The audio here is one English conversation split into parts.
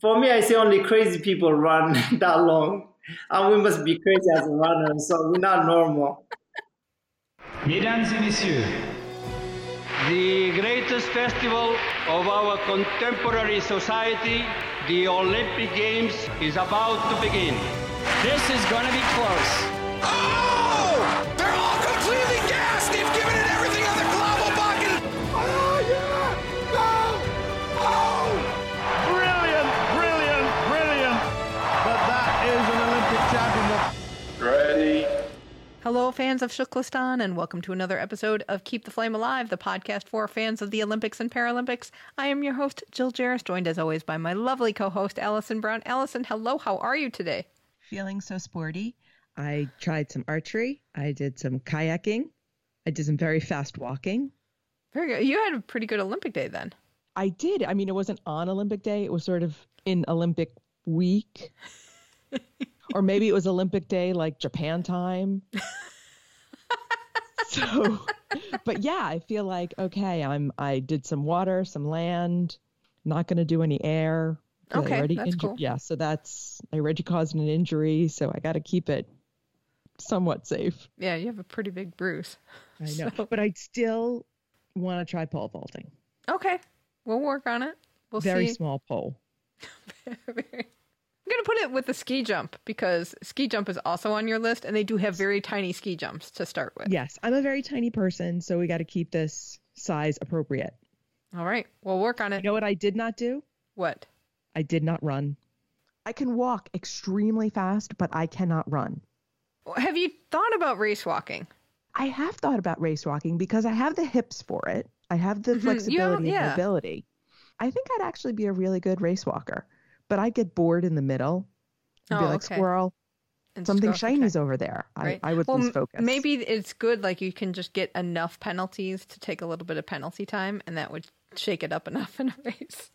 For me, I say only crazy people run that long. And we must be crazy as runners, so we're not normal. Mesdames et messieurs, the greatest festival of our contemporary society, the Olympic Games, is about to begin. This is going to be close. Oh! Hello, fans of TKFLASTAN, and welcome to another episode of Keep the Flame Alive, the podcast for fans of the Olympics and Paralympics. I am your host, Jill Jaracz, joined as always by my lovely co host, Alison Brown. Alison, hello, how are you today? feeling so sporty. I tried some archery. I did some kayaking. I did some very fast walking. Very good. You had a pretty good Olympic day then. I did. I mean, it wasn't on Olympic Day, it was sort of in Olympic week. Or maybe it was Olympic Day like Japan time. so, but yeah, I feel like okay, I'm I did some water, some land, not going to do any air. Okay, already that's injured- cool. Yeah, so that's I already caused an injury, so I got to keep it somewhat safe. Yeah, you have a pretty big bruise. I know, So- but I still want to try pole vaulting. Okay, we'll work on it. We'll Very see. small pole. Going to put it with the ski jump because ski jump is also on your list, and they do have very tiny ski jumps to start with. Yes, I'm a very tiny person, so we got to keep this size appropriate. All right, we'll work on it. You know what I did not do? What? I did not run. I can walk extremely fast, but I cannot run. Have you thought about race walking? I have thought about race walking because I have the hips for it. I have the Mhm. You flexibility yeah. and mobility. I think I'd actually be a really good race walker, but I'd get bored in the middle and be Oh, like, okay. squirrel, And something stroke, okay. shiny's over there. Right. I, I would well, lose m- focus. Maybe it's good, like you can just get enough penalties to take a little bit of penalty time, and that would shake it up enough in a race.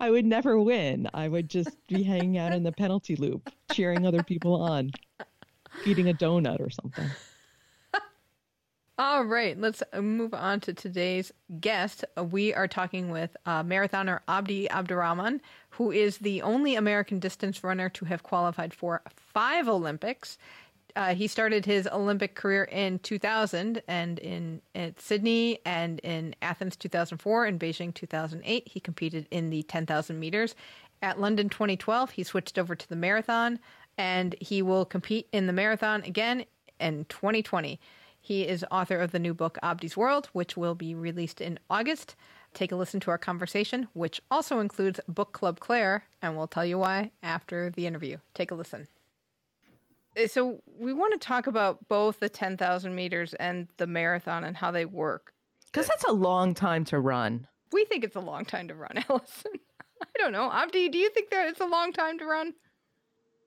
I would never win. I would just be hanging out in the penalty loop, cheering other people on, eating a donut or something. All right, let's uh, move on to today's guest. We are talking with uh, marathoner Abdi Abdirahman, who is the only American distance runner to have qualified for five Olympics. Uh, he started his Olympic career in 2000 and in Sydney and in Athens 2004 and Beijing 2008. He competed in the 10,000 meters. At London 2012, he switched over to the marathon and he will compete in the marathon again in 2020. He is author of the new book Abdi's World, which will be released in August. Take a listen to our conversation, which also includes Book Club Claire, and we'll tell you why after the interview. Take a listen. Uh, So, we want to talk about both the 10,000 meters and the marathon and how they work. Because that's a long time to run. We think it's a long time to run, Alison. I don't know. Abdi, do you think that it's a long time to run?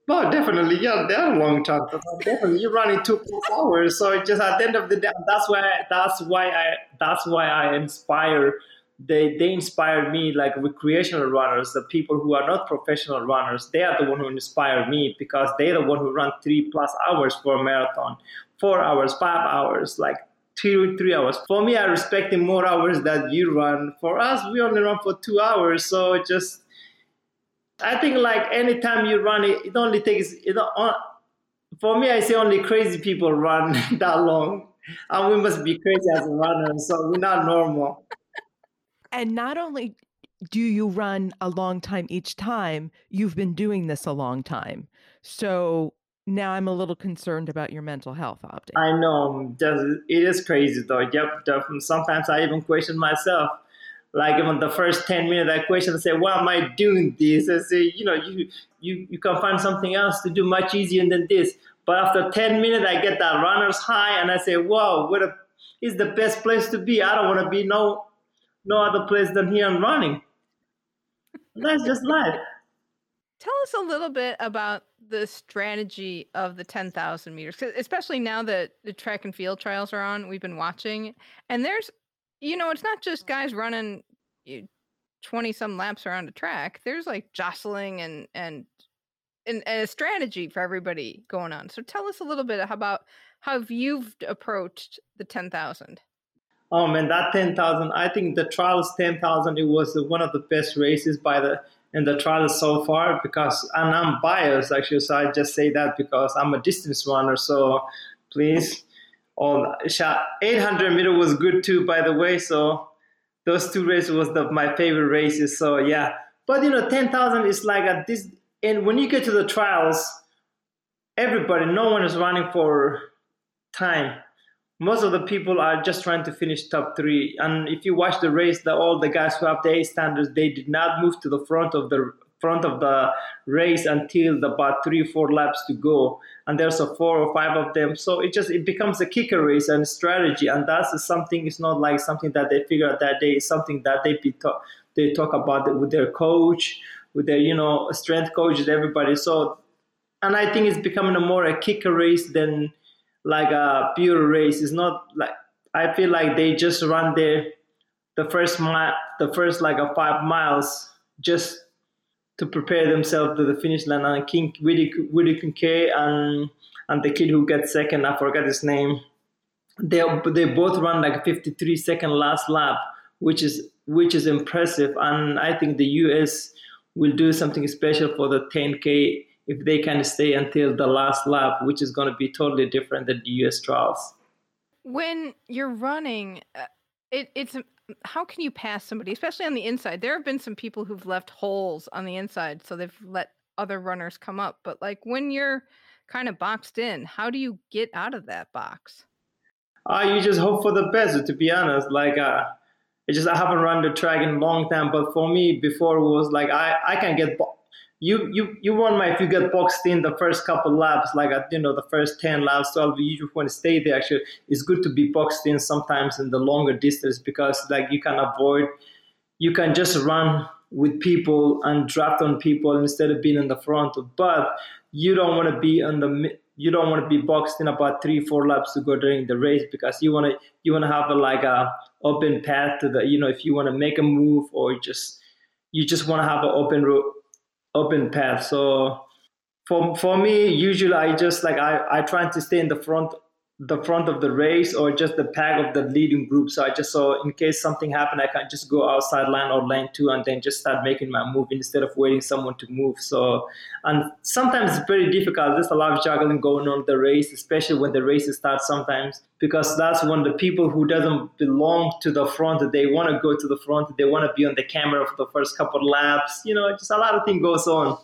No, definitely, yeah, they're a long time. Definitely, you're running two plus hours. So just at the end of the day, that's why that's why I that's why I inspire. They they inspire me like recreational runners, the people who are not professional runners. They are the one who inspire me because they're the one who run three plus hours for a marathon, four hours, five hours, like two three hours. For me, I respect the more hours that you run. For us, we only run for two hours, so just I think like anytime you run it, it only takes it. don't- For me, I say only crazy people run that long, and we must be crazy as runners, so we're not normal. And not only do you run a long time each time, you've been doing this a long time. So now I'm a little concerned about your mental health, Abdi. I know, just, it is crazy though. Yep, sometimes I even question myself. Like even the first ten minutes, I question and say, "Why am I doing this?" I say, "You know, you you you can find something else to do much easier than this." But after ten minutes, I get that runner's high, and I say, "Wow, what a is the best place to be. I don't want to be no no other place than here and running." That's just life. Tell us a little bit about the strategy of the 10,000 meters, especially now that the track and field trials are on. We've been watching, and there's, you know, it's not just guys running 20 some laps around a track. There's like jostling and, and, and, a strategy for everybody going on. So tell us a little bit about how you've approached the 10,000. Oh man, that ten thousand! I think the trials ten thousand. It was one of the best races by the in the trials so far because and I'm biased actually, so I just say that because I'm a distance runner. So please, Um, all 800 meter was good too, by the way. So those two races was the, my favorite races. So yeah, but you know, 10,000 is like at this, and when you get to the trials, everybody, no one is running for time most of the people are just trying to finish top three. And if you watch the race, the, all the guys who have the A standards, they did not move to the front of the front of the race until the, about three four laps to go. And there's a four or five of them. So it just it becomes a kicker race and strategy. And that's something. It's not like something that they figure out that day. It's something that they be talk, they talk about with their coach, with their you know strength coaches, everybody. So, and I think it's becoming a more a kicker race than like a pure race. It's not like I feel like they just run there the first mile, the first like a five miles just to prepare themselves to the finish line. And King Willie, Willie Kincaid and and the kid who gets second, I forgot his name. They they both run like 53 second last lap, which is which is impressive. And I think the US will do something special for the 10k if they can stay until the last lap, which is going to be totally different than the US trials. When you're running, uh, it, it's how can you pass somebody, especially on the inside? There have been some people who've left holes on the inside, so they've let other runners come up. But like when you're kind of boxed in, how do you get out of that box? Uh, you just hope for the best. To be honest, like uh, it just I haven't run the track in a long time, but for me before it was like I I can get you you you want my if you get boxed in the first couple laps, like at you know the first ten laps, twelve, you just want to stay there. Actually, it's good to be boxed in sometimes in the longer distance because like you can avoid, you can just run with people and draft on people instead of being in the front. But you don't want to be on the you don't want to be boxed in about three four laps to go during the race because you want to you want to have a, like a open path to the you know if you want to make a move or just you just want to have an open road open path. So for for me, usually I just like I I try to stay in the front the front of the race or just the pack of the leading group. So I just saw in case something happened, I can just go outside line or lane two and then just start making my move instead of waiting someone to move. So and sometimes it's very difficult. There's a lot of juggling going on the race, especially when the race starts sometimes because that's when the people who doesn't belong to the front, they want to go to the front, they want to be on the camera for the first couple of laps. You know, just a lot of things goes on.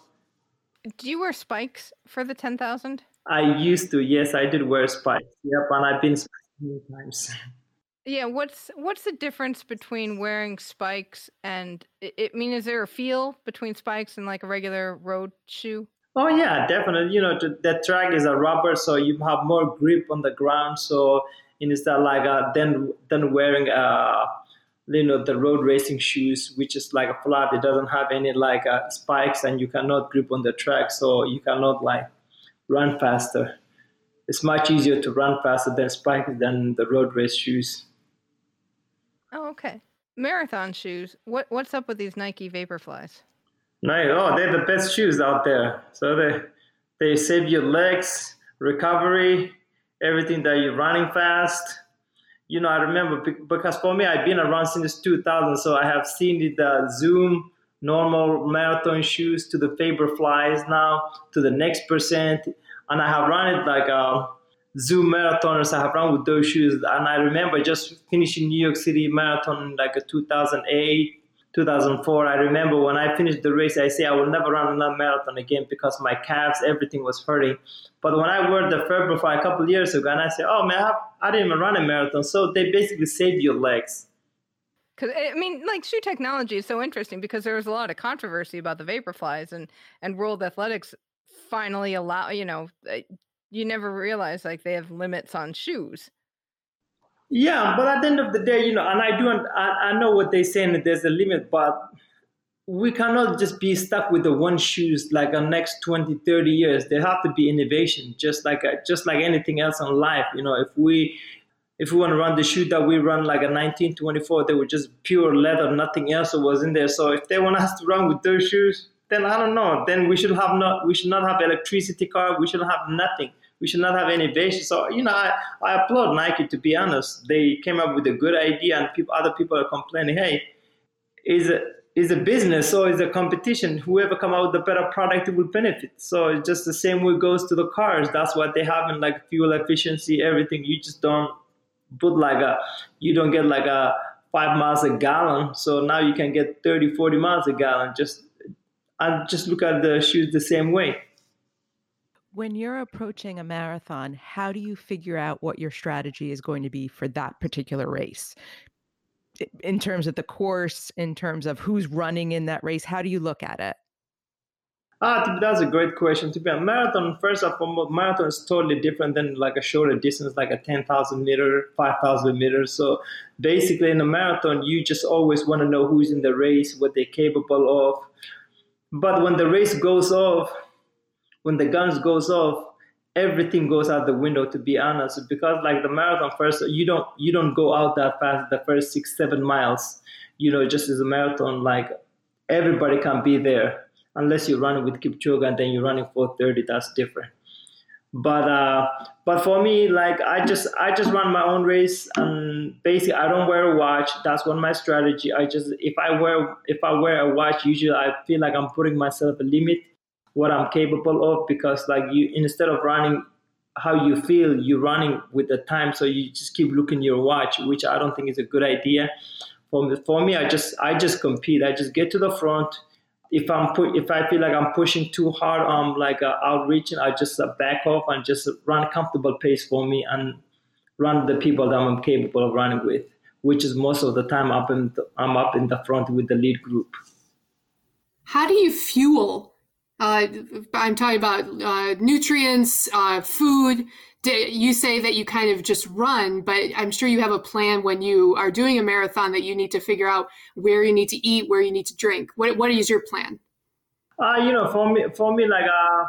Do you wear spikes for the 10,000? I used to, yes, I did wear spikes. Yep, and I've been many times. Yeah, what's what's the difference between wearing spikes and it, I mean, is there a feel between spikes and like a regular road shoe? Oh yeah, definitely. You know, the track is a rubber, so you have more grip on the ground. So instead, like uh, then then wearing uh, you know the road racing shoes, which is like a flat, it doesn't have any like uh, spikes, and you cannot grip on the track, so you cannot like run faster. It's much easier to run faster than spikes than the road race shoes. Oh, okay. Marathon shoes. What what's up with these Nike Vaporflies? No, oh, they're the best shoes out there. So they they save your legs, recovery, everything that you're running fast. You know, I remember because for me, I've been around since 2000, so I have seen the uh, Zoom normal marathon shoes to the Vaporflies now to the next percent. And I have run it like um, a Zoom marathoners. I have run with those shoes, and I remember just finishing New York City marathon like a 2008. 2004 i remember when i finished the race i say i will never run another marathon again because my calves everything was hurting. But when i wore the Vaporfly a couple years ago and i said oh man I, I didn't even run a marathon. So they basically save your legs because I mean, like shoe technology is so interesting because there was a lot of controversy about the Vaporflies and and World Athletics finally allow you know eh, you never realize like they have limits on shoes. Yeah but at the end of the day you know and i do i, I know what they're saying that there's a limit but we cannot just be stuck with the one shoes like the next 20 30 years. There have to be innovation just like uh, just like anything else in life you know. If we if we want to run the shoe that we run like a 1924 they were just pure leather nothing else was in there so if they want us to run with those shoes then I don't know. Then we should have not we should not have electricity car. We should have nothing. We should not have innovation. So you know, I, I applaud Nike to be honest. They came up with a good idea, and people other people are complaining. Hey, is it it's a business, so it's a competition. Whoever come out with the better product it will benefit. So it's just the same way goes to the cars. That's what they have in like fuel efficiency, everything. You just don't put like a, you don't get like a five miles a gallon. So now you can get 30, 40 miles a gallon. Just, and just look at the shoes the same way. When you're approaching a marathon, how do you figure out what your strategy is going to be for that particular race? in terms of the course, in terms of who's running in that race? How do you look at it? Ah, that's a great question. To be a marathon, first of all, marathon is totally different than like a shorter distance, like a 10,000 meter, 5,000 meters. So basically, in a marathon, you just always want to know who's in the race, what they're capable of. But when the race goes off, when the guns goes off, everything goes out the window to be honest because like the marathon first you don't you don't go out that fast the first six seven miles you know just as a marathon like everybody can be there unless you're running with Kipchoge and then you're running 430 that's different. But uh but for me like i just i just run my own race and basically i don't wear a watch. That's one my strategy. I just if i wear if i wear a watch usually i feel like i'm putting myself a limit what I'm capable of because like you instead of running how you feel you're running with the time. So you just keep looking your watch which I don't think is a good idea. For me, for me I just I just compete. I just get to the front if I'm if I feel like I'm pushing too hard I'm like uh, outreaching I just uh, back off and just run a comfortable pace for me and run the people that I'm capable of running with which is most of the time up in the, I'm up in the front with the lead group. How do you fuel uh, I'm talking about uh, nutrients, uh, food. You say that you kind of just run, but I'm sure you have a plan when you are doing a marathon that you need to figure out where you need to eat, where you need to drink. What What is your plan? Uh, you know, for me, for me, like uh,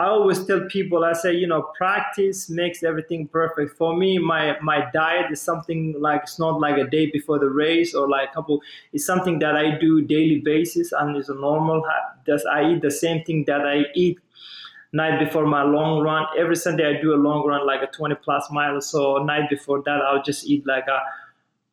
I always tell people, I say, you know, practice makes everything perfect. For me, my my diet is something like it's not like a day before the race or like a couple. It's something that I do daily basis, and it's a normal. Does I eat the same thing that I eat night before my long run. Every Sunday I do a long run, like a 20 plus miles. So night before that, I'll just eat like a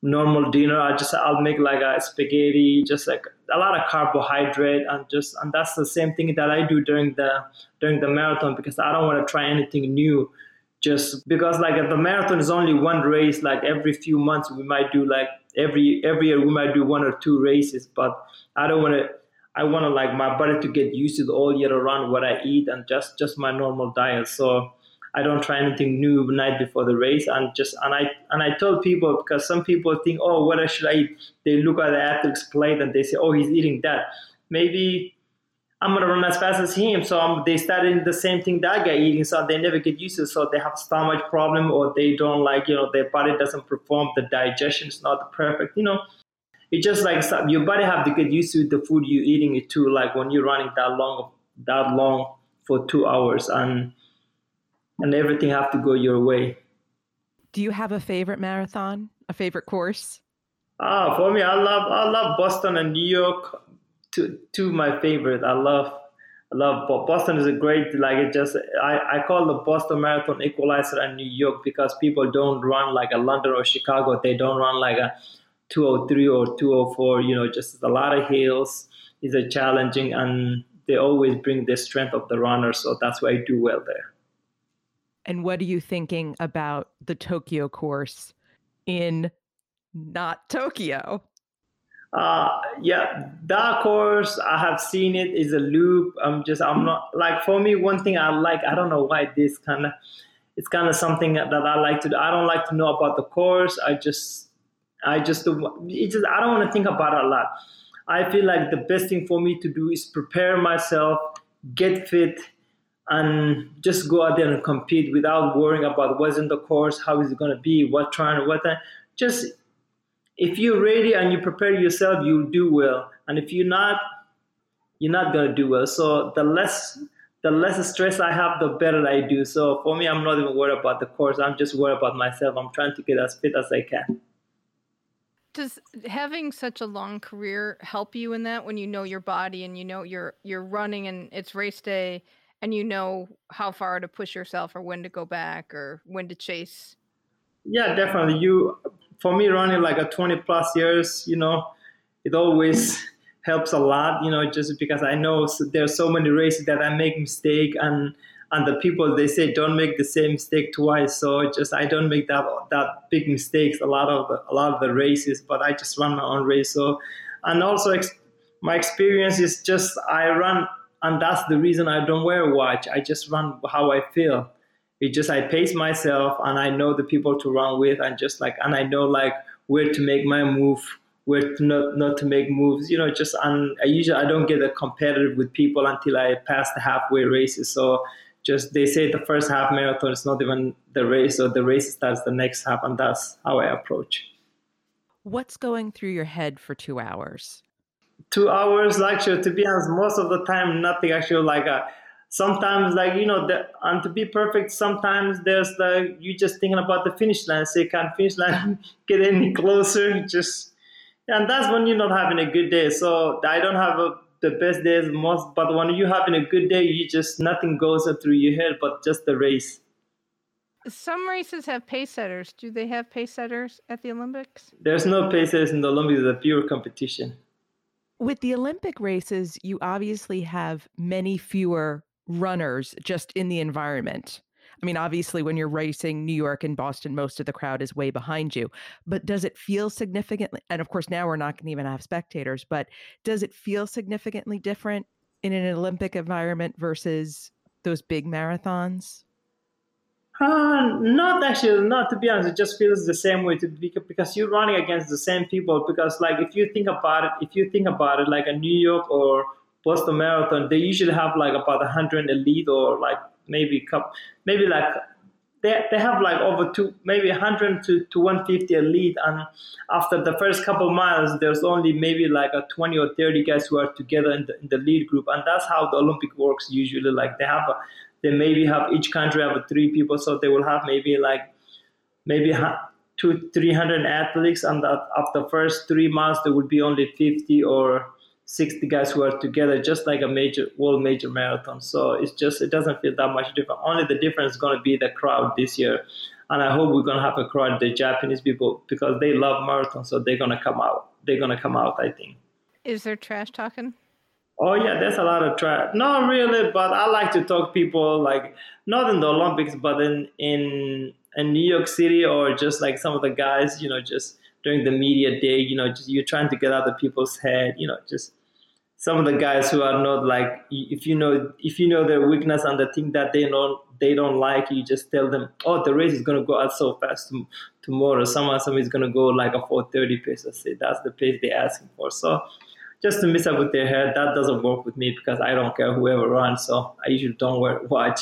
normal dinner. I just I'll make like a spaghetti, just like a lot of carbohydrate, and just and that's the same thing that I do during the during the marathon because I don't want to try anything new. Just because like the marathon is only one race, like every few months we might do like every every year we might do one or two races, but I don't want to. I want to like my body to get used to all year around what I eat and just just my normal diet. So I don't try anything new night before the race, and just and I and I told people because some people think, oh, what should I eat? They look at the athlete's plate and they say, oh, he's eating that. Maybe I'm gonna run as fast as him. So um, they the same thing that guy eating, so they never get used to it. So they have stomach problem, or they don't like, you know, their body doesn't perform. The digestion is not perfect. You know, it's just like your body have to get used to the food you're eating it too. Like when you're running that long, that long for two hours, and and everything have to go your way. Do you have a favorite marathon? A favorite course? Ah, for me, I love I love Boston and New York. Two two my favorite. I love I love Boston is a great like it just I, I call the Boston Marathon equalizer and New York because people don't run like a London or Chicago. They don't run like a 203 or 204. You know, just a lot of hills. Is a challenging and they always bring the strength of the runner. So that's why I do well there. And what are you thinking about the Tokyo course in not Tokyo? Uh, yeah, that course I have seen it is a loop. I'm just I'm not like for me one thing I like I don't know why this kind of it's kind of something that I like to do. I don't like to know about the course. I just I just it just I don't want to think about it a lot. I feel like the best thing for me to do is prepare myself, get fit, and just go out there and compete without worrying about what's in the course, how is it going to be, what trying, what that. Just if you're ready and you prepare yourself, you'll do well. And if you're not, you're not going to do well. So the less the less stress I have, the better I do. So for me, I'm not even worried about the course. I'm just worried about myself. I'm trying to get as fit as I can. Does having such a long career help you in that when you know your body and you know you're you're running and it's race day and you know how far to push yourself or when to go back or when to chase yeah definitely you for me running like a 20 plus years you know it always helps a lot. You know, just because I know there's so many races that I make mistake and and the people they say don't make the same mistake twice. So just I don't make that that big mistakes a lot of the, a lot of the races, but I just run my own race. So and also ex- my experience is just I run and that's the reason I don't wear a watch. I just run how I feel. It just I pace myself and I know the people to run with and just like and I know like where to make my move, where to not not to make moves. You know, just and I usually I don't get competitive with people until I pass the halfway races. So just they say the first half marathon is not even the race or the race starts the next half and that's how I approach. What's going through your head for two hours? Two hours, actually, to be honest, most of the time, nothing actually like a, uh, sometimes like you know the, and to be perfect sometimes there's the you just thinking about the finish line so you can't finish line get any closer just and that's when you're not having a good day so i don't have a, the best days most but when you're having a good day you just nothing goes through your head but just the race some races have pace setters. Do they have pace setters at the Olympics? There's no pace setters in the Olympics. It's a pure competition. With the Olympic races, you obviously have many fewer runners just in the environment. I mean, obviously, when you're racing New York and Boston, most of the crowd is way behind you. But does it feel significantly? And of course, now we're not going to even have spectators, but does it feel significantly different in an Olympic environment versus those big marathons? Uh, not actually, not to be honest. It just feels the same way to be, because you're running against the same people. Because like if you think about it, if you think about it, like a New York or Boston Marathon, they usually have like about hundred elite or like maybe cup, maybe like they, they have like over two, maybe 100 to, to 150 elite. And after the first couple miles, there's only maybe like a 20 or 30 guys who are together in the, in the lead group. And that's how the Olympic works usually. Like they have a, they maybe have each country have three people, so they will have maybe like maybe two, three hundred athletes, and that after first three months there would be only fifty or sixty guys who are together, just like a major world major marathon. So it's just it doesn't feel that much different. Only the difference is going to be the crowd this year, and I hope we're going to have a crowd the Japanese people because they love marathon, so they're going to come out. They're going to come out, I think. Is there trash talking? Oh yeah, there's a lot of trash. Not really, but I like to talk people like not in the Olympics, but in in in New York City or just like some of the guys, you know, just during the media day, you know, just you're trying to get out of people's head, you know, just some of the guys who are not like if you know if you know their weakness and the thing that they don't they don't like, you just tell them, oh, the race is gonna go out so fast tomorrow. Someone somebody's gonna go like a 4:30 pace. I say that's the pace they're asking for. So just to mess up with their hair, that doesn't work with me because I don't care whoever runs. So I usually don't wear watch,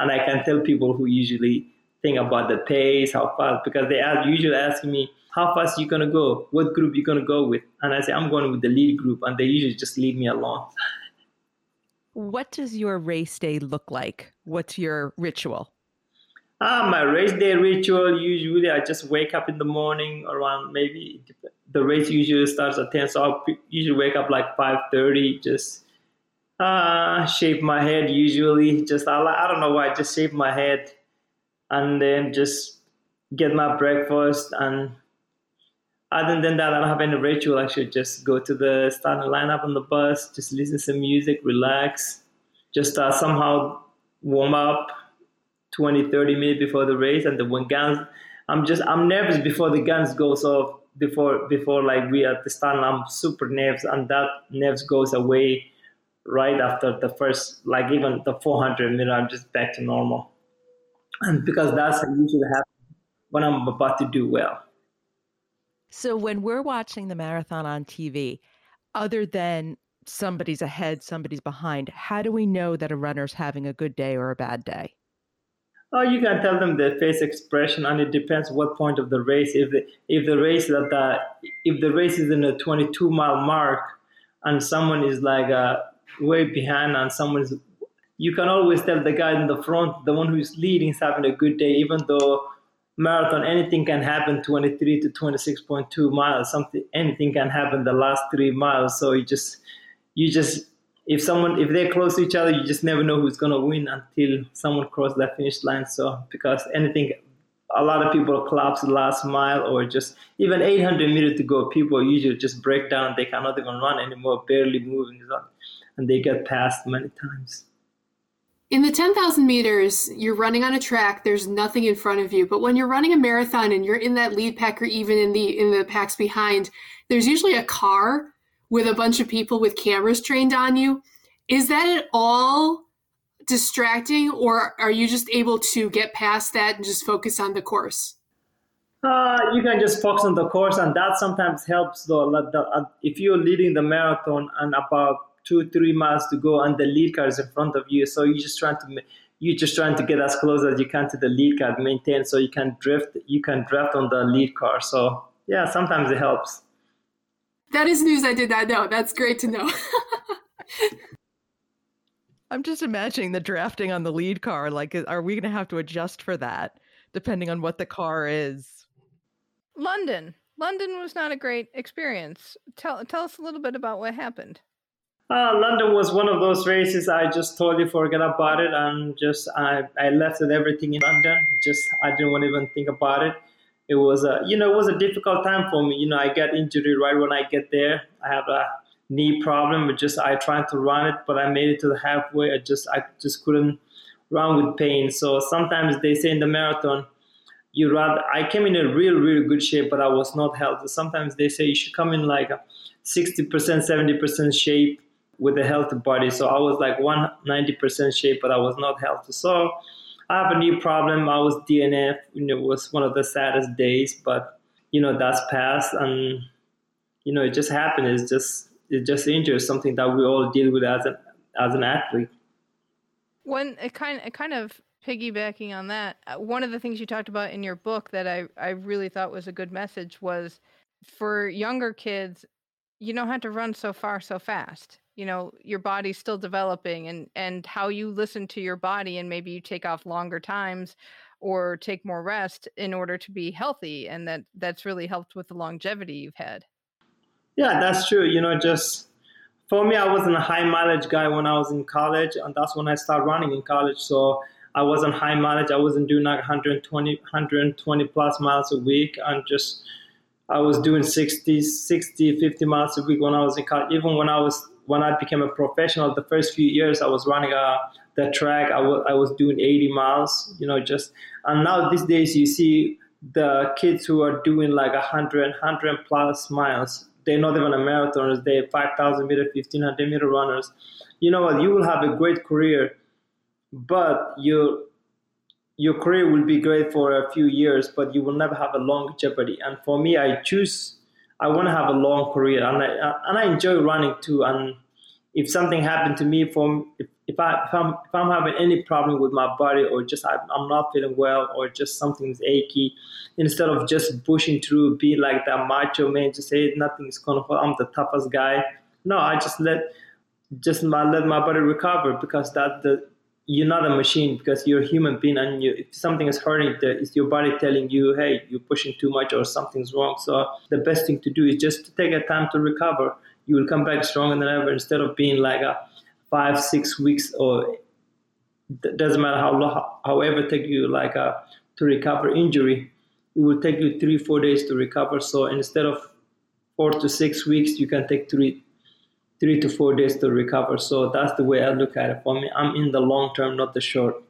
and I can tell people who usually think about the pace, how fast, because they are usually asking me how fast you gonna go, what group you gonna go with, and I say I'm going with the lead group, and they usually just leave me alone. what does your race day look like? What's your ritual? Ah, my race day ritual usually I just wake up in the morning around maybe the race usually starts at 10 so i usually wake up like 5.30 just uh, shave my head usually just I, I don't know why just shave my head and then just get my breakfast and other than that I don't have any ritual I should just go to the starting lineup on the bus just listen to some music relax just uh, somehow warm up 20 30 minutes before the race and then when guns I'm just I'm nervous before the guns goes off before before like we at the start I'm super nervous and that nerves goes away right after the first like even the 400 meter I'm just back to normal and because that's usually happens when I'm about to do well. So when we're watching the marathon on TV, other than somebody's ahead, somebody's behind, how do we know that a runner's having a good day or a bad day? Oh, you can tell them the face expression, and it depends what point of the race. If the if the race that the if the race is in a 22 mile mark, and someone is like uh, way behind, and someone is, you can always tell the guy in the front, the one who's leading, is having a good day, even though marathon anything can happen 23 to 26.2 miles something anything can happen the last three miles so you just you just if someone if they're close to each other, you just never know who's gonna win until someone crosses that finish line. So because anything, a lot of people collapse the last mile or just even 800 meters to go. People usually just break down. They cannot even run anymore, barely moving, and they get passed many times. In the 10,000 meters, you're running on a track. There's nothing in front of you. But when you're running a marathon and you're in that lead pack or even in the in the packs behind, there's usually a car with a bunch of people with cameras trained on you. Is that at all distracting, or are you just able to get past that and just focus on the course? Uh, you can just focus on the course, and that sometimes helps. Though, uh, if you're leading the marathon and about two, three miles to go, and the lead car is in front of you, so you're just trying to you're just trying to get as close as you can to the lead car, maintain so you can drift. You can drift on the lead car. So yeah, sometimes it helps. That is news I did not know. That's great to know. I'm just imagining the drafting on the lead car. Like, are we going to have to adjust for that depending on what the car is? London. London was not a great experience. Tell tell us a little bit about what happened. Uh, London was one of those races I just totally forget about it and just I, I left with everything in London. Just I didn't want to even think about it. It was a you know it was a difficult time for me. You know I got injured right when I get there. I have a knee problem. But just I tried to run it, but I made it to the halfway. I just I just couldn't run with pain. So sometimes they say in the marathon, you rather I came in a real really good shape, but I was not healthy. Sometimes they say you should come in like a 60%, 70% shape with a healthy body. So I was like 190% shape, but I was not healthy. So I have a knee problem. I was DNF. Know, it was one of the saddest days, but you know that's past, and you know it just happened. It's just it just injury something that we all deal with as an as an athlete. When it kind it kind of piggybacking on that, uh, one of the things you talked about in your book that I I really thought was a good message was for younger kids, you don't have to run so far so fast. You know, your body's still developing and and how you listen to your body and maybe you take off longer times or take more rest in order to be healthy and that that's really helped with the longevity you've had. Yeah, that's true. You know, just for me, I wasn't a high mileage guy when I was in college, and that's when I started running in college. So I wasn't high mileage. I wasn't doing like 120, 120 plus miles a week, and just I was doing 60, 60, 50 miles a week when I was in college. Even when I was when I became a professional, the first few years I was running uh, the track. I was I was doing 80 miles. You know, just and now these days you see the kids who are doing like 100, 100 plus miles they're not even a marathoners. They're 5,000 meter, 1,500 meter runners. You know what? You will have a great career, but your your career will be great for a few years, but you will never have a long jeopardy. And for me, I choose. I want to have a long career, and I and I enjoy running too. And if something happened to me, from if, if I if I'm if I'm having any problem with my body or just I, I'm not feeling well or just something's achy, instead of just pushing through, be like that macho man, to say nothing's gonna fall. I'm the toughest guy. No, I just let just my, let my body recover because that the you're not a machine because you're a human being and you, if something is hurting it's your body telling you hey you're pushing too much or something's wrong. So the best thing to do is just to take a time to recover. You will come back stronger than ever instead of being like a five six weeks or doesn't matter how long however take you like a to recover injury it will take you three four days to recover. So instead of four to six weeks you can take three three to four days to recover. So that's the way i look at it. For me i'm in the long term not the short.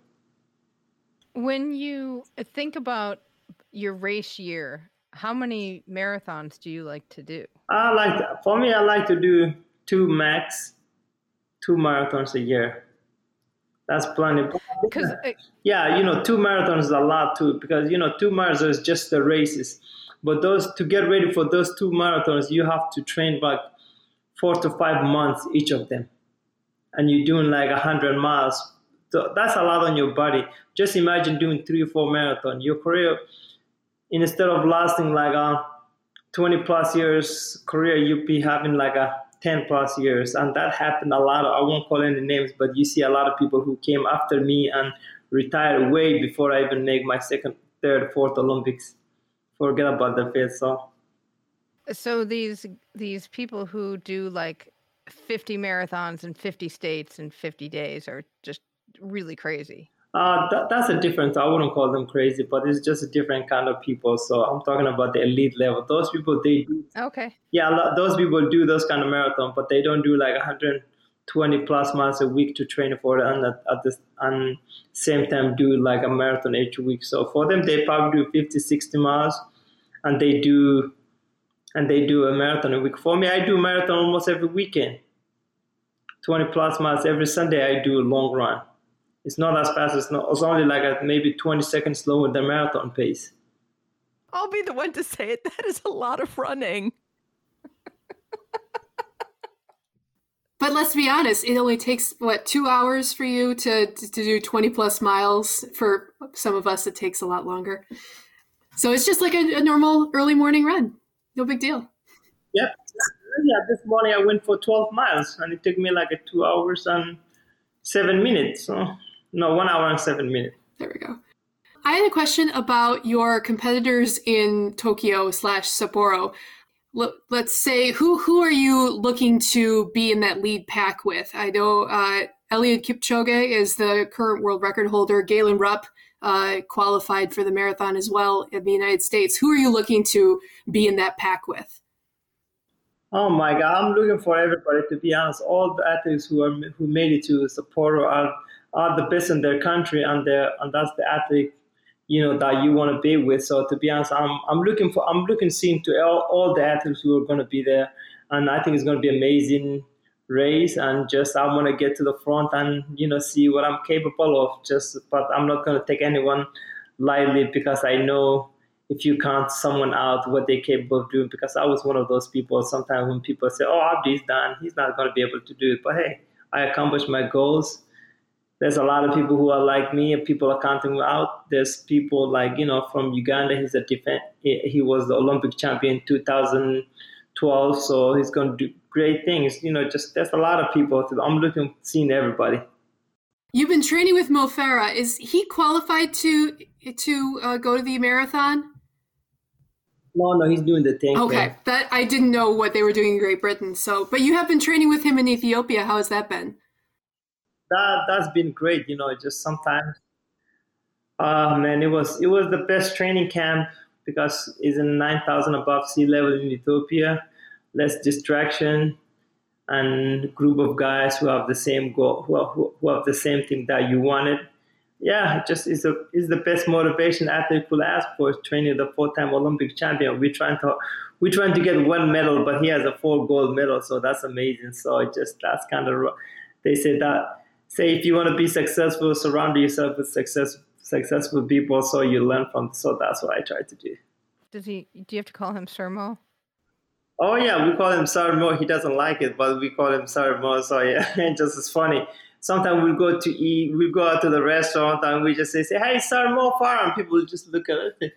When you think about your race year how many marathons do you like to do? I like to, for me i like to do two max two marathons a year. That's plenty. Because yeah, you know, two marathons is a lot too. Because you know, two marathons is just the races, but those to get ready for those two marathons, you have to train like four to five months each of them, and you're doing like a hundred miles. So that's a lot on your body. Just imagine doing three or four marathon. Your career, instead of lasting like a 20 plus years career, you'd be having like a 10 plus years and that happened a lot i won't call any names but you see a lot of people who came after me and retired way before i even make my second third fourth olympics forget about the fifth so so these these people who do like 50 marathons in 50 states in 50 days are just really crazy Uh, that, that's a different. I wouldn't call them crazy, but it's just a different kind of people. So I'm talking about the elite level. Those people, they do. Okay. Yeah, those people do those kind of marathon, but they don't do like 120 plus miles a week to train for it, and at, at the and same time do like a marathon each week. So for them, they probably do 50, 60 miles, and they do and they do a marathon a week. For me, I do marathon almost every weekend. 20 plus miles every Sunday. I do a long run. It's not as fast. It's not. It's only like a, maybe 20 seconds slower than marathon pace. I'll be the one to say it. That is a lot of running. but let's be honest. It only takes what two hours for you to to do 20 plus miles. For some of us, it takes a lot longer. So it's just like a, a normal early morning run. No big deal. Yep. Yeah. This morning I went for 12 miles, and it took me like a two hours and seven minutes. So no, one hour and seven minutes. There we go. I had a question about your competitors in Tokyo slash Sapporo. Let's say who who are you looking to be in that lead pack with? I know uh, Eliud Kipchoge is the current world record holder. Galen Rupp uh, qualified for the marathon as well in the United States. Who are you looking to be in that pack with? Oh my God, I'm looking for everybody. To be honest, all the athletes who are who made it to Sapporo are are the best in their country, and they and that's the athlete you know that you want to be with. So to be honest, I'm I'm looking for I'm looking seeing to all, all the athletes who are going to be there, and I think it's going to be amazing race. And just I want to get to the front and you know see what I'm capable of. Just but I'm not going to take anyone lightly because I know if you count someone out what they're capable of doing because I was one of those people sometimes when people say oh Abdi's done he's not going to be able to do it but hey I accomplished my goals there's a lot of people who are like me and people are counting out. There's people like, you know, from Uganda, he's a defense, he was the Olympic champion 2012, so he's going to do great things. You know, just there's a lot of people. I'm looking, seeing everybody. You've been training with Mo Farah. Is he qualified to to uh, go to the marathon? No, no, he's doing the thing. Okay, that I didn't know what they were doing in Great Britain. So, but you have been training with him in Ethiopia. How has that been? that that's been great. You know, just sometimes, uh, man, it was it was the best training camp because it's in nine thousand above sea level in Ethiopia, less distraction, and group of guys who have the same goal, who have, who have the same thing that you wanted. Yeah, it just is a is the best motivation athlete could ask for training the four time Olympic champion. We're trying to we're trying to get one medal, but he has a four gold medal, so that's amazing. So it just that's kind of they say that say if you want to be successful, surround yourself with success, successful people so you learn from. So that's what I try to do. Does he? Do you have to call him Sir Mo? Oh yeah, we call him Sir Mo. He doesn't like it, but we call him Sir Mo. So yeah, it just is funny. Sometimes we go to eat, we go out to the restaurant, and we just say, say "Hey, Sir Mo Farah," and people just look at it.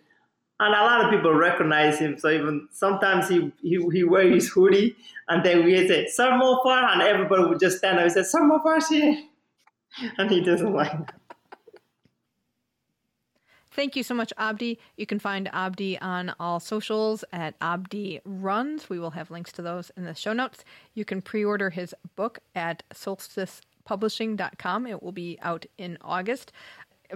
And a lot of people recognize him. So even sometimes he he, he wears his hoodie, and then we say "Sir Mo Farah," and everybody would just stand up and say "Sir Mo Farah and he doesn't like that. Thank you so much, Abdi. You can find Abdi on all socials at Abdi Runs. We will have links to those in the show notes. You can pre order his book at solsticepublishing.com. It will be out in August.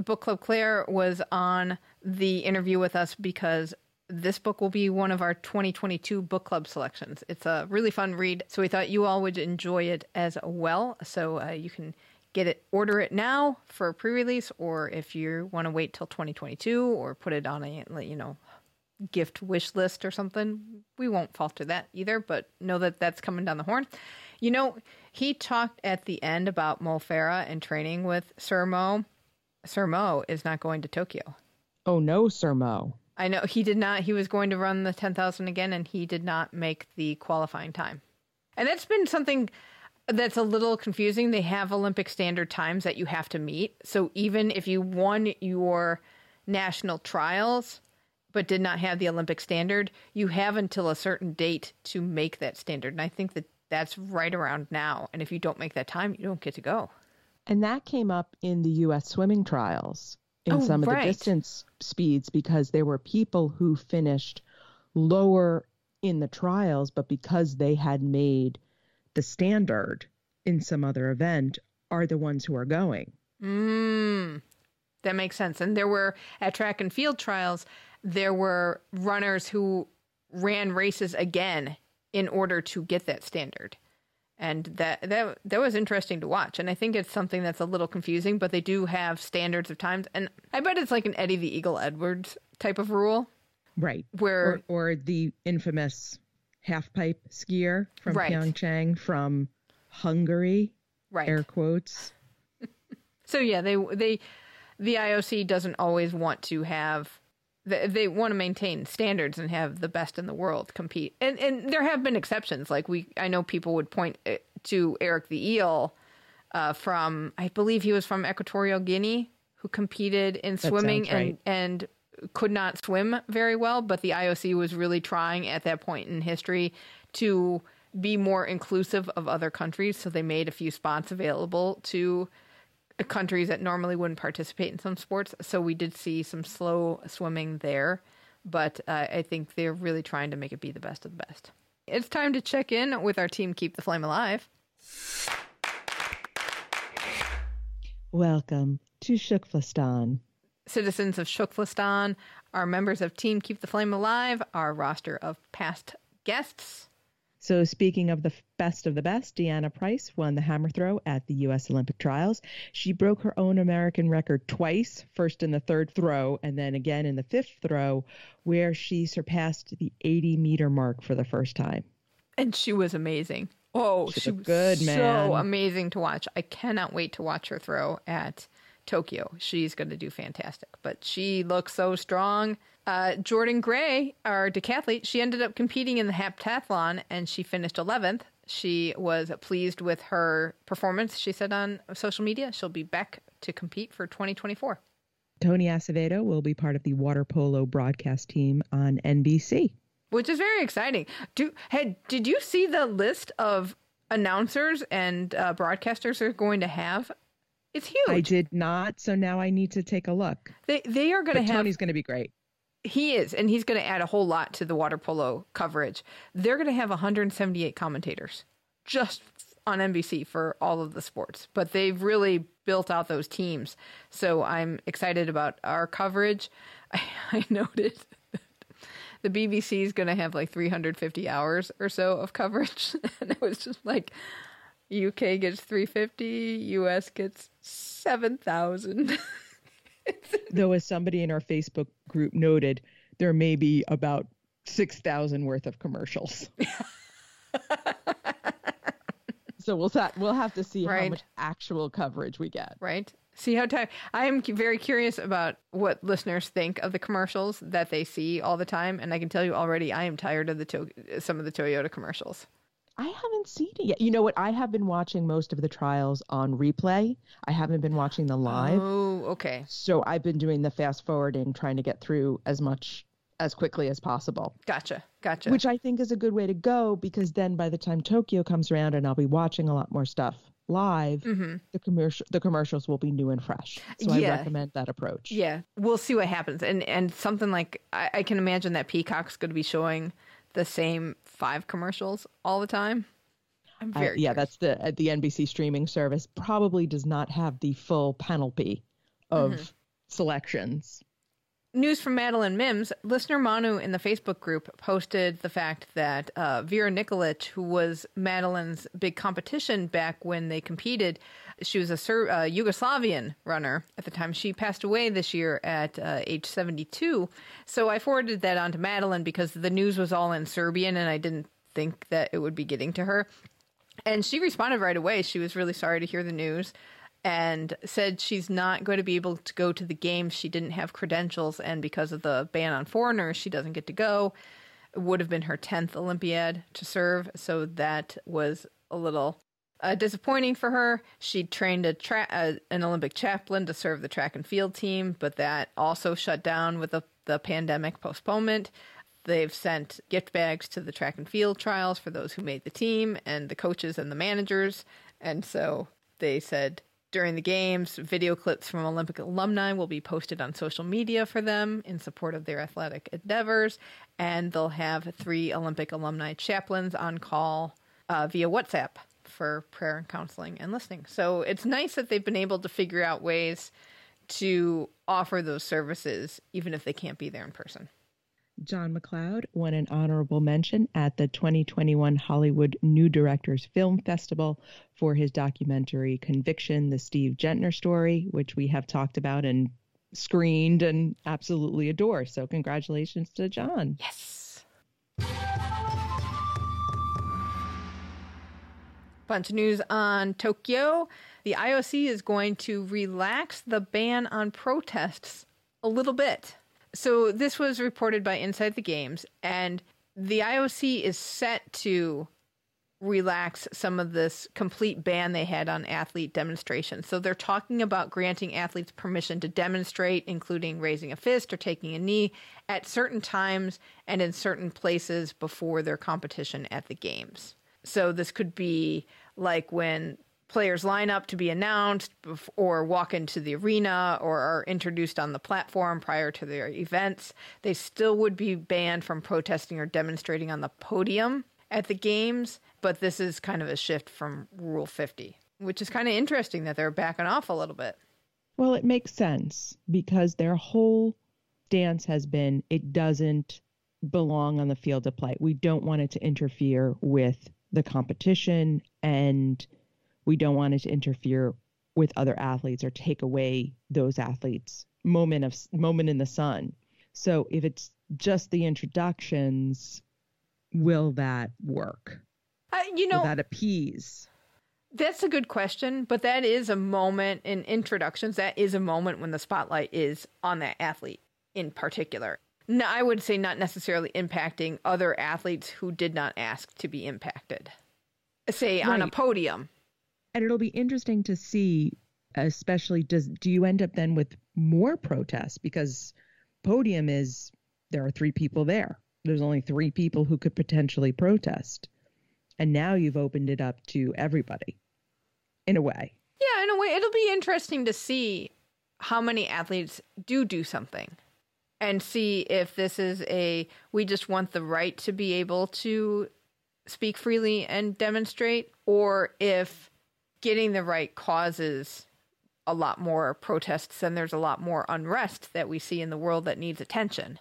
Book Club Claire was on the interview with us because this book will be one of our 2022 book club selections. It's a really fun read, so we thought you all would enjoy it as well. So uh, you can get it, order it now for a pre-release, or if you want to wait till 2022 or put it on a you know gift wish list or something, we won't falter that either. But know that that's coming down the horn. You know, he talked at the end about Mo Farah and training with Sir Mo. Sir Mo is not going to Tokyo. Oh no, Sir Mo. I know he did not. He was going to run the 10,000 again, and he did not make the qualifying time. And that's been something that's a little confusing. They have Olympic standard times that you have to meet. So even if you won your national trials but did not have the Olympic standard, you have until a certain date to make that standard. And I think that that's right around now. And if you don't make that time, you don't get to go. And that came up in the US swimming trials in oh, some of right. the distance speeds because there were people who finished lower in the trials, but because they had made the standard in some other event are the ones who are going. Mm. That makes sense. And there were at track and field trials, there were runners who ran races again in order to get that standard. And that that that was interesting to watch. And I think it's something that's a little confusing, but they do have standards of times. And I bet it's like an Eddie the Eagle Edwards type of rule. Right. Where or, or the infamous half pipe skier from Right. Pyeongchang from Hungary, right. air quotes. So yeah, they they the IOC doesn't always want to have they, they want to maintain standards and have the best in the world compete. And and there have been exceptions. Like we I know people would point uh, to Eric the Eel uh, from I believe he was from Equatorial Guinea who competed in swimming sounds right. and and could not swim very well, but the IOC was really trying at that point in history to be more inclusive of other countries, so they made a few spots available to countries that normally wouldn't participate in some sports. So we did see some slow swimming there, but uh, I think they're really trying to make it be the best of the best. It's time to check in with our team Keep the Flame Alive. Welcome to TKFLASTAN. Citizens of TKFLASTAN our members of Team Keep the Flame Alive, our roster of past guests. So, speaking of the best of the best, DeAnna Price won the hammer throw at the U.S. Olympic trials. She broke her own American record twice, first in the third throw and then again in the fifth throw, where she surpassed the 80 meter mark for the first time. And she was amazing. Oh, She she was good, man. so amazing to watch. I cannot wait to watch her throw at Tokyo. She's going to do fantastic. But she looks so strong. Uh, Jordan Gray, our decathlete, she ended up competing in the heptathlon and she finished 11th. She was pleased with her performance. She said on social media she'll be back to compete for 2024. Tony Azevedo will be part of the water polo broadcast team on NBC. which is very exciting. Do hey, did you see the list of announcers and uh, broadcasters they're going to have? It's huge. I did not, so now I need to take a look. They they are going to have. Tony's going to be great. He is, and he's going to add a whole lot to the water polo coverage. They're going to have 178 commentators just on NBC for all of the sports, but they've really built out those teams. So I'm excited about our coverage. I, I noted that the BBC is going to have like 350 hours or so of coverage, and it was just like UK gets 350, US gets 7,000. Though, as somebody in our Facebook group noted, there may be about 6,000 worth of commercials. so we'll, sa- we'll have to see how much actual coverage we get. right? See how tired. I am very curious about what listeners think of the commercials that they see all the time, and I can tell you already, I am tired of the to- some of the Toyota commercials. I haven't seen it yet. You know what? I have been watching most of the trials on replay. I haven't been watching the live. Oh, okay, So I've been doing the fast forwarding, trying to get through as much as quickly as possible, gotcha, gotcha. which I think is a good way to go because then by the time Tokyo comes around and I'll be watching a lot more stuff live, hmm the commercial the commercials will be new and fresh. So Yeah. I recommend that approach. Yeah, we'll see what happens, and and something like I, I can imagine that Peacock's going to be showing the same five commercials all the time. I'm very yeah, curious. that's the uh, the NBC streaming service probably does not have the full panoply of Mm-hmm. selections. News from Madeline Mims. Listener Manu in the Facebook group posted the fact that uh, Vera Nikolic, who was Madeline's big competition back when they competed, she was a Ser- uh, Yugoslavian runner at the time. She passed away this year at uh, age 72. So I forwarded that on to Madeline because the news was all in Serbian and I didn't think that it would be getting to her. And she responded right away. She was really sorry to hear the news and said she's not going to be able to go to the games. She didn't have credentials, and because of the ban on foreigners, she doesn't get to go. It would have been her 10th Olympiad to serve, so that was a little uh, disappointing for her. She trained a tra- uh, an Olympic chaplain to serve the track and field team, but that also shut down with the, the pandemic postponement. They've sent gift bags to the track and field trials for those who made the team and the coaches and the managers. And so they said during the games, video clips from Olympic alumni will be posted on social media for them in support of their athletic endeavors. And they'll have three Olympic alumni chaplains on call uh, via WhatsApp for prayer and counseling and listening. So it's nice that they've been able to figure out ways to offer those services, even if they can't be there in person. John MacLeod won an honorable mention at the 2021 Hollywood New Directors Film Festival for his documentary Conviction, the Steve Genter story, which we have talked about and screened and absolutely adore. So, congratulations to John. Yes. Bunch of news on Tokyo. The IOC is going to relax the ban on protests a little bit. So, this was reported by Inside the Games, and the IOC is set to relax some of this complete ban they had on athlete demonstrations. So they're talking about granting athletes permission to demonstrate, including raising a fist or taking a knee, at certain times and in certain places before their competition at the games. So this could be like when players line up to be announced or walk into the arena or are introduced on the platform prior to their events. They still would be banned from protesting or demonstrating on the podium at the games, but this is kind of a shift from Rule 50, which is kind of interesting that they're backing off a little bit. Well, it makes sense because their whole stance has been it doesn't belong on the field of play. We don't want it to interfere with the competition and we don't want it to interfere with other athletes or take away those athletes moment of moment in the sun. So if it's just the introductions, will that work? Uh, you know, will that appease? That's a good question, but that is a moment in introductions. That is a moment when the spotlight is on that athlete in particular. No, I would say not necessarily impacting other athletes who did not ask to be impacted. Say right. on a podium. And it'll be interesting to see, especially does do you end up then with more protests because podium is there are three people there. There's only three people who could potentially protest. And now you've opened it up to everybody in a way. Yeah, in a way. It'll be interesting to see how many athletes do do something and see if this is a we just want the right to be able to speak freely and demonstrate or if getting the right causes a lot more protests and there's a lot more unrest that we see in the world that needs attention.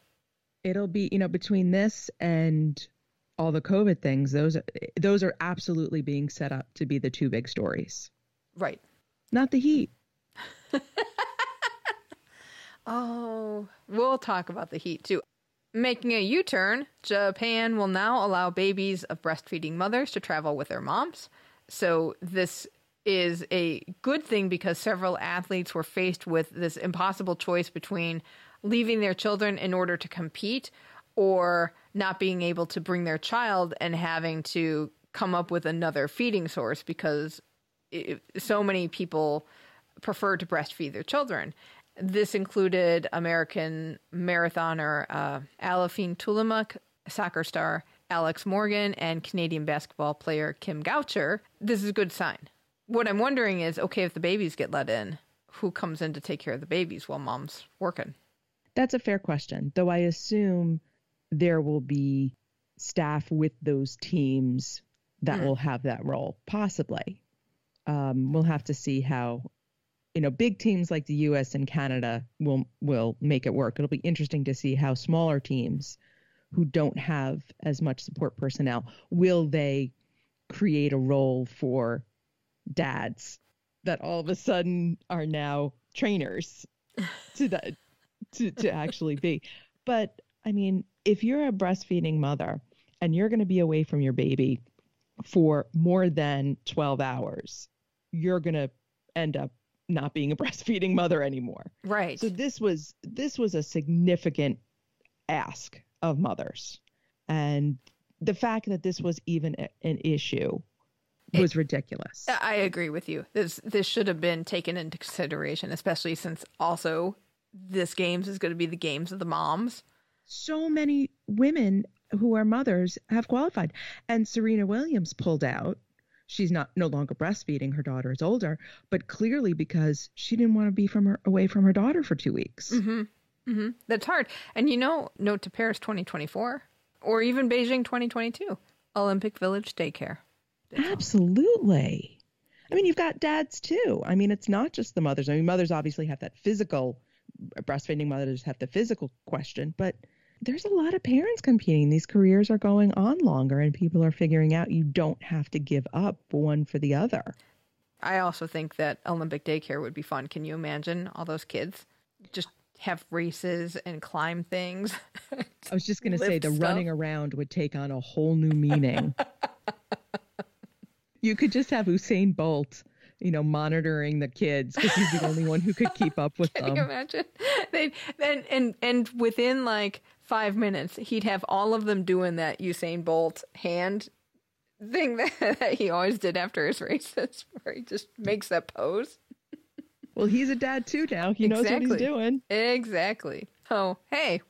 It'll be, you know, between this and all the COVID things, those are, those are absolutely being set up to be the two big stories. Right. Not the heat. oh, we'll talk about the heat too. Making a U turn, Japan will now allow babies of breastfeeding mothers to travel with their moms. So, this is a good thing because several athletes were faced with this impossible choice between leaving their children in order to compete or not being able to bring their child and having to come up with another feeding source because it, so many people prefer to breastfeed their children. This included American marathoner uh, Tuliamuk, soccer star Alex Morgan, and Canadian basketball player Kim Gaucher. This is a good sign. What I'm wondering is okay, if the babies get let in, who comes in to take care of the babies while mom's working? That's a fair question, though I assume there will be staff with those teams that mm. will have that role, possibly. Um, we'll have to see how, you know, big teams like the U.S. and Canada will will make it work. It'll be interesting to see how smaller teams who don't have as much support personnel will they create a role for dads that all of a sudden are now trainers to that to, to actually be. But I mean, if you're a breastfeeding mother and you're going to be away from your baby for more than 12 hours, you're going to end up not being a breastfeeding mother anymore. Right. So this was this was a significant ask of mothers. And the fact that this was even a, an issue was it, ridiculous. I agree with you. This this should have been taken into consideration, especially since also this games is going to be the games of the moms. So many women who are mothers have qualified, and Serena Williams pulled out. She's not no longer breastfeeding; her daughter is older, but clearly because she didn't want to be from her away from her daughter for two weeks. Mm-hmm. Mm-hmm. That's hard. And you know, note to Paris 2024 or even Beijing 2022, Olympic Village daycare. Absolutely. I mean, you've got dads too. I mean, it's not just the mothers. I mean, mothers obviously have that physical, breastfeeding mothers have the physical question, but there's a lot of parents competing. These careers are going on longer, and people are figuring out you don't have to give up one for the other. I also think that Olympic daycare would be fun. Can you imagine all those kids just have races and climb things? I was just going to say the stuff. running around would take on a whole new meaning. you could just have Usain Bolt, you know, monitoring the kids because he's the only one who could keep up with them. Can you imagine? They and and and within like five minutes, he'd have all of them doing that Usain Bolt hand thing that, that he always did after his races, where he just makes that pose. Well, he's a dad too now. He knows what he's doing. Exactly. Oh, hey.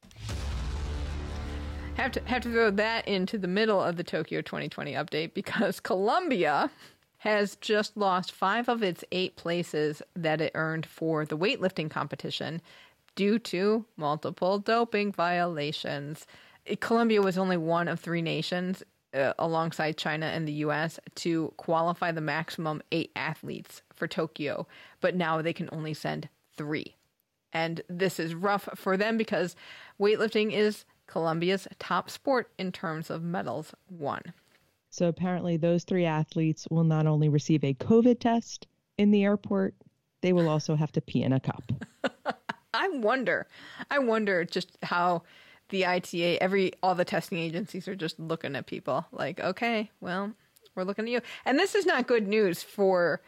Have to have to throw that into the middle of the Tokyo 2020 update because Colombia has just lost five of its eight places that it earned for the weightlifting competition due to multiple doping violations. Colombia was only one of three nations, uh, alongside China and the US, to qualify the maximum eight athletes for Tokyo, but now they can only send three. And this is rough for them because weightlifting is Colombia's top sport in terms of medals won. So apparently, those three athletes will not only receive a COVID test in the airport, they will also have to pee in a cup. I wonder, I wonder just how the ITA, every all the testing agencies are just looking at people like, okay, well, we're looking at you. And this is not good news for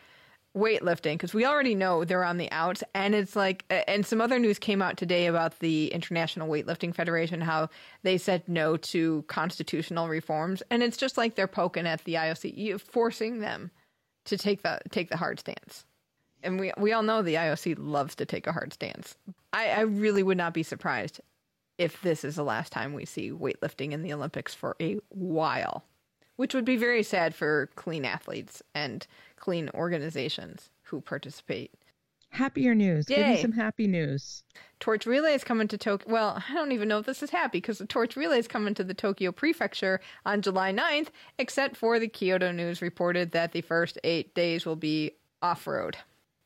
weightlifting because we already know they're on the outs. And it's like and some other news came out today about the international weightlifting federation how they said no to constitutional reforms. And it's just like they're poking at the ioc forcing them to take the take the hard stance and we we all know the ioc loves to take a hard stance i i really would not be surprised if this is the last time we see weightlifting in the olympics for a while which would be very sad for clean athletes and clean organizations who participate. Happier news. Give Yay. me some happy news. Torch Relay is coming to Tokyo. Well, I don't even know if this is happy because the Torch Relay is coming to the Tokyo Prefecture on July 9th, except for the Kyodo News reported that the first eight days will be off road.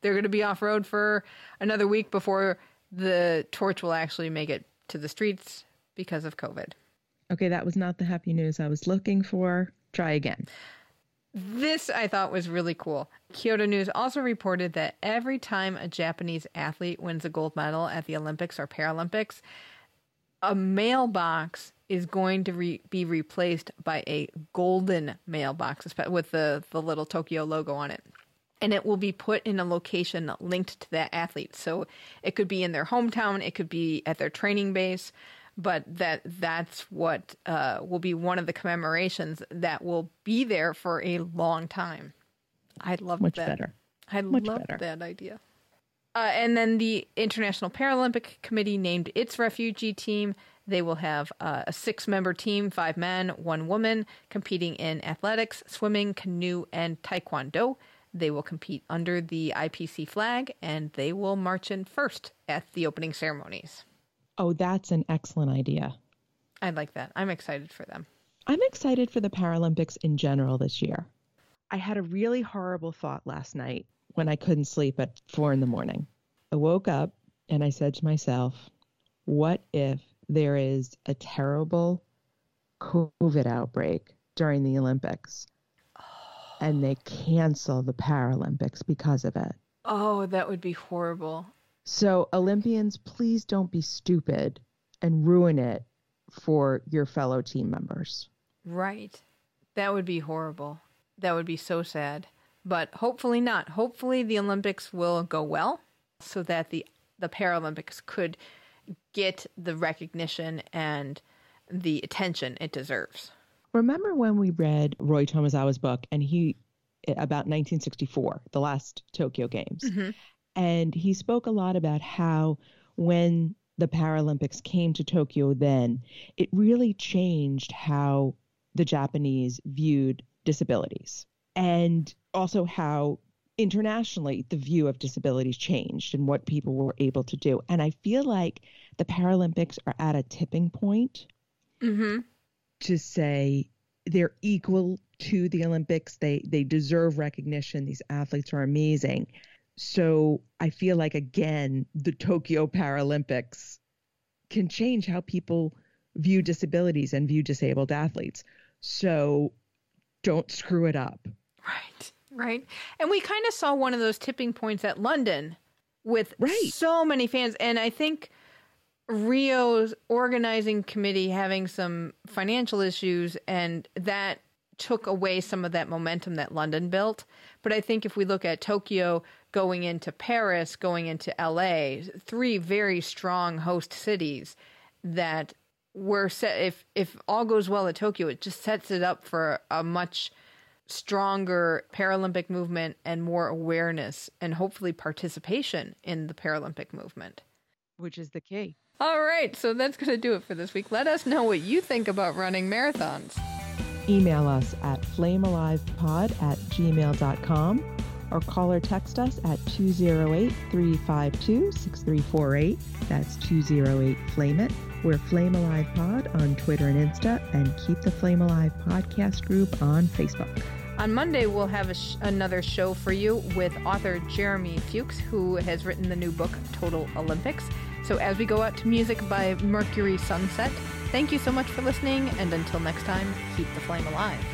They're going to be off road for another week before the torch will actually make it to the streets because of COVID. Okay, that was not the happy news I was looking for. Try again. This I thought was really cool. Kyodo News also reported that every time a Japanese athlete wins a gold medal at the Olympics or Paralympics, a mailbox is going to re- be replaced by a golden mailbox with the, the little Tokyo logo on it. And it will be put in a location linked to that athlete. So it could be in their hometown, it could be at their training base, but that that's what uh, will be one of the commemorations that will be there for a long time. I love Much that. better. I love that idea. Uh, and then the International Paralympic Committee named its refugee team. They will have uh, a six member team, five men, one woman, competing in athletics, swimming, canoe, and taekwondo. They will compete under the IPC flag and they will march in first at the opening ceremonies. Oh, that's an excellent idea. I like that. I'm excited for them. I'm excited for the Paralympics in general this year. I had a really horrible thought last night when I couldn't sleep at four in the morning. I woke up and I said to myself, what if there is a terrible COVID outbreak during the Olympics and they cancel the Paralympics because of it? Oh, that would be horrible. So, Olympians, please don't be stupid and ruin it for your fellow team members. Right. That would be horrible. That would be so sad. But hopefully not. Hopefully the Olympics will go well so that the the Paralympics could get the recognition and the attention it deserves. Remember when we read Roy Tomizawa's book and he about 1964, the last Tokyo Games, and he spoke a lot about how when the Paralympics came to Tokyo, then it really changed how the Japanese viewed disabilities, and also how internationally the view of disabilities changed and what people were able to do. And I feel like the Paralympics are at a tipping point Mhm. To say they're equal to the Olympics. They they deserve recognition. These athletes are amazing. So I feel like again, the Tokyo Paralympics can change how people view disabilities and view disabled athletes. So don't screw it up. Right. Right. And we kind of saw one of those tipping points at London with right. so many fans and I think Rio's organizing committee having some financial issues and that took away some of that momentum that London built. But I think if we look at Tokyo going into Paris, going into LA, three very strong host cities that were set if if all goes well at Tokyo, it just sets it up for a much stronger Paralympic movement and more awareness and hopefully participation in the Paralympic movement. Which is the key. All right, so that's going to do it for this week. Let us know what you think about running marathons. Email us at flamealivepod at gmail.com or call or text us at 208 352 6348. That's 208 Flame It. We're Flame Alive Pod on Twitter and Insta, and keep the Flame Alive podcast group on Facebook. On Monday, we'll have sh- another show for you with author Jeremy Fuchs, who has written the new book, Total Olympics. So as we go out to music by Mercury Sunset, thank you so much for listening, and until next time, keep the flame alive.